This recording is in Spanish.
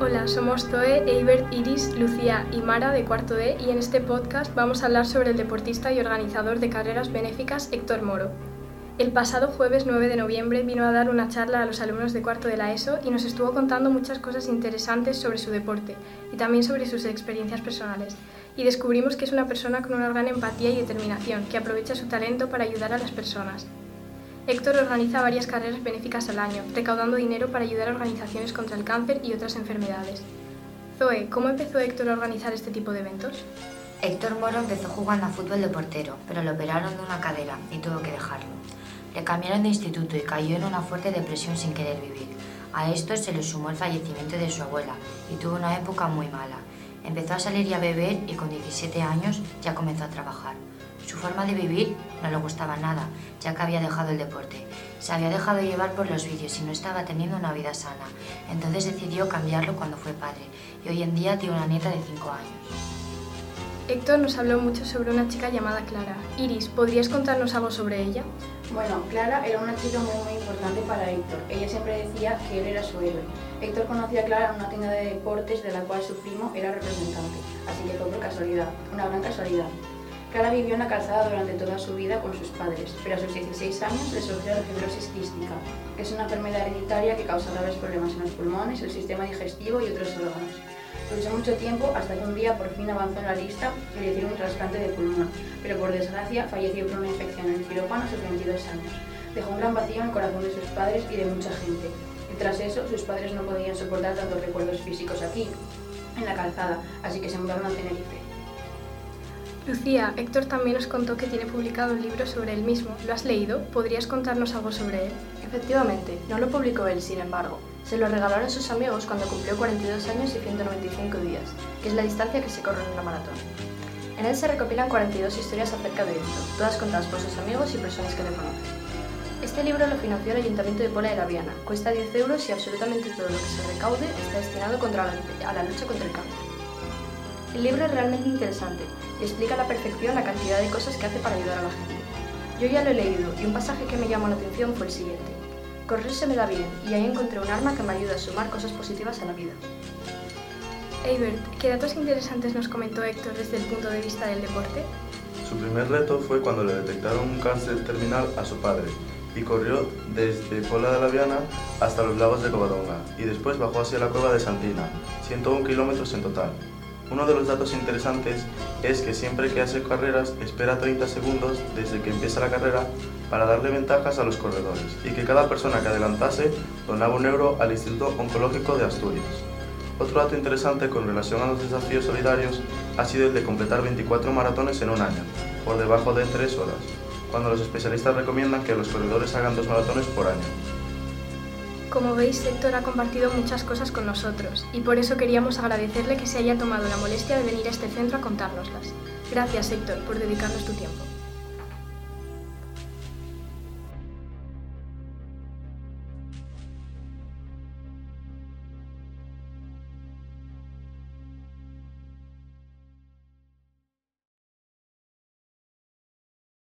Hola, somos Zoe, Eibert, Iris, Lucía y Mara de Cuarto D y en este podcast vamos a hablar sobre el deportista y organizador de carreras benéficas Héctor Moro. El pasado jueves 9 de noviembre vino a dar una charla a los alumnos de cuarto de la ESO y nos estuvo contando muchas cosas interesantes sobre su deporte y también sobre sus experiencias personales. Y descubrimos que es una persona con una gran empatía y determinación, que aprovecha su talento para ayudar a las personas. Héctor organiza varias carreras benéficas al año, recaudando dinero para ayudar a organizaciones contra el cáncer y otras enfermedades. Zoe, ¿cómo empezó Héctor a organizar este tipo de eventos? Héctor Moro empezó jugando a fútbol de portero, pero lo operaron de una cadera y tuvo que dejarlo. Le cambiaron de instituto y cayó en una fuerte depresión sin querer vivir. A esto se le sumó el fallecimiento de su abuela y tuvo una época muy mala. Empezó a salir y a beber y con 17 años ya comenzó a trabajar. Su forma de vivir no le gustaba nada, ya que había dejado el deporte. Se había dejado llevar por los vídeos y no estaba teniendo una vida sana. Entonces decidió cambiarlo cuando fue padre y hoy en día tiene una nieta de 5 años. Héctor nos habló mucho sobre una chica llamada Clara. Iris, ¿podrías contarnos algo sobre ella? Bueno, Clara era una chica muy muy importante para Héctor. Ella siempre decía que él era su héroe. Héctor conocía a Clara en una tienda de deportes de la cual su primo era representante, así que fue por casualidad, una gran casualidad. Clara vivió en la calzada durante toda su vida con sus padres, pero a sus 16 años le surgió la fibrosis quística, que es una enfermedad hereditaria que causa graves problemas en los pulmones, el sistema digestivo y otros órganos. Luchó mucho tiempo hasta que un día por fin avanzó en la lista y le hicieron un trasplante de pulmón, pero por desgracia falleció por una infección en el quirófano a sus 22 años. Dejó un gran vacío en el corazón de sus padres y de mucha gente. Y tras eso, sus padres no podían soportar tantos recuerdos físicos aquí, en la calzada, así que se mudaron a Tenerife. Lucía, Héctor también nos contó que tiene publicado un libro sobre él mismo. ¿Lo has leído? ¿Podrías contarnos algo sobre él? Efectivamente, no lo publicó él, sin embargo. Se lo regalaron sus amigos cuando cumplió 42 años y 195 días, que es la distancia que se corre en una maratón. En él se recopilan 42 historias acerca de Héctor, todas contadas por sus amigos y personas que le conocen. Este libro lo financió el Ayuntamiento de Pola de la cuesta 10 euros y absolutamente todo lo que se recaude está destinado contra la, a la lucha contra el cáncer. El libro es realmente interesante y explica a la perfección la cantidad de cosas que hace para ayudar a la gente. Yo ya lo he leído y un pasaje que me llamó la atención fue el siguiente. Correr se me da bien y ahí encontré un arma que me ayuda a sumar cosas positivas a la vida. Eibert, ¿qué datos interesantes nos comentó Héctor desde el punto de vista del deporte? Su primer reto fue cuando le detectaron un cáncer terminal a su padre y corrió desde Pola de la Viana hasta los lagos de Covadonga y después bajó hacia la cueva de Santina, 101 kilómetros en total. Uno de los datos interesantes es que siempre que hace carreras espera 30 segundos desde que empieza la carrera para darle ventajas a los corredores y que cada persona que adelantase donaba un euro al Instituto Oncológico de Asturias. Otro dato interesante con relación a los desafíos solidarios ha sido el de completar 24 maratones en un año, por debajo de 3 horas, cuando los especialistas recomiendan que los corredores hagan dos maratones por año. Como veis, Héctor ha compartido muchas cosas con nosotros y por eso queríamos agradecerle que se haya tomado la molestia de venir a este centro a contárnoslas. Gracias, Héctor, por dedicarnos tu tiempo.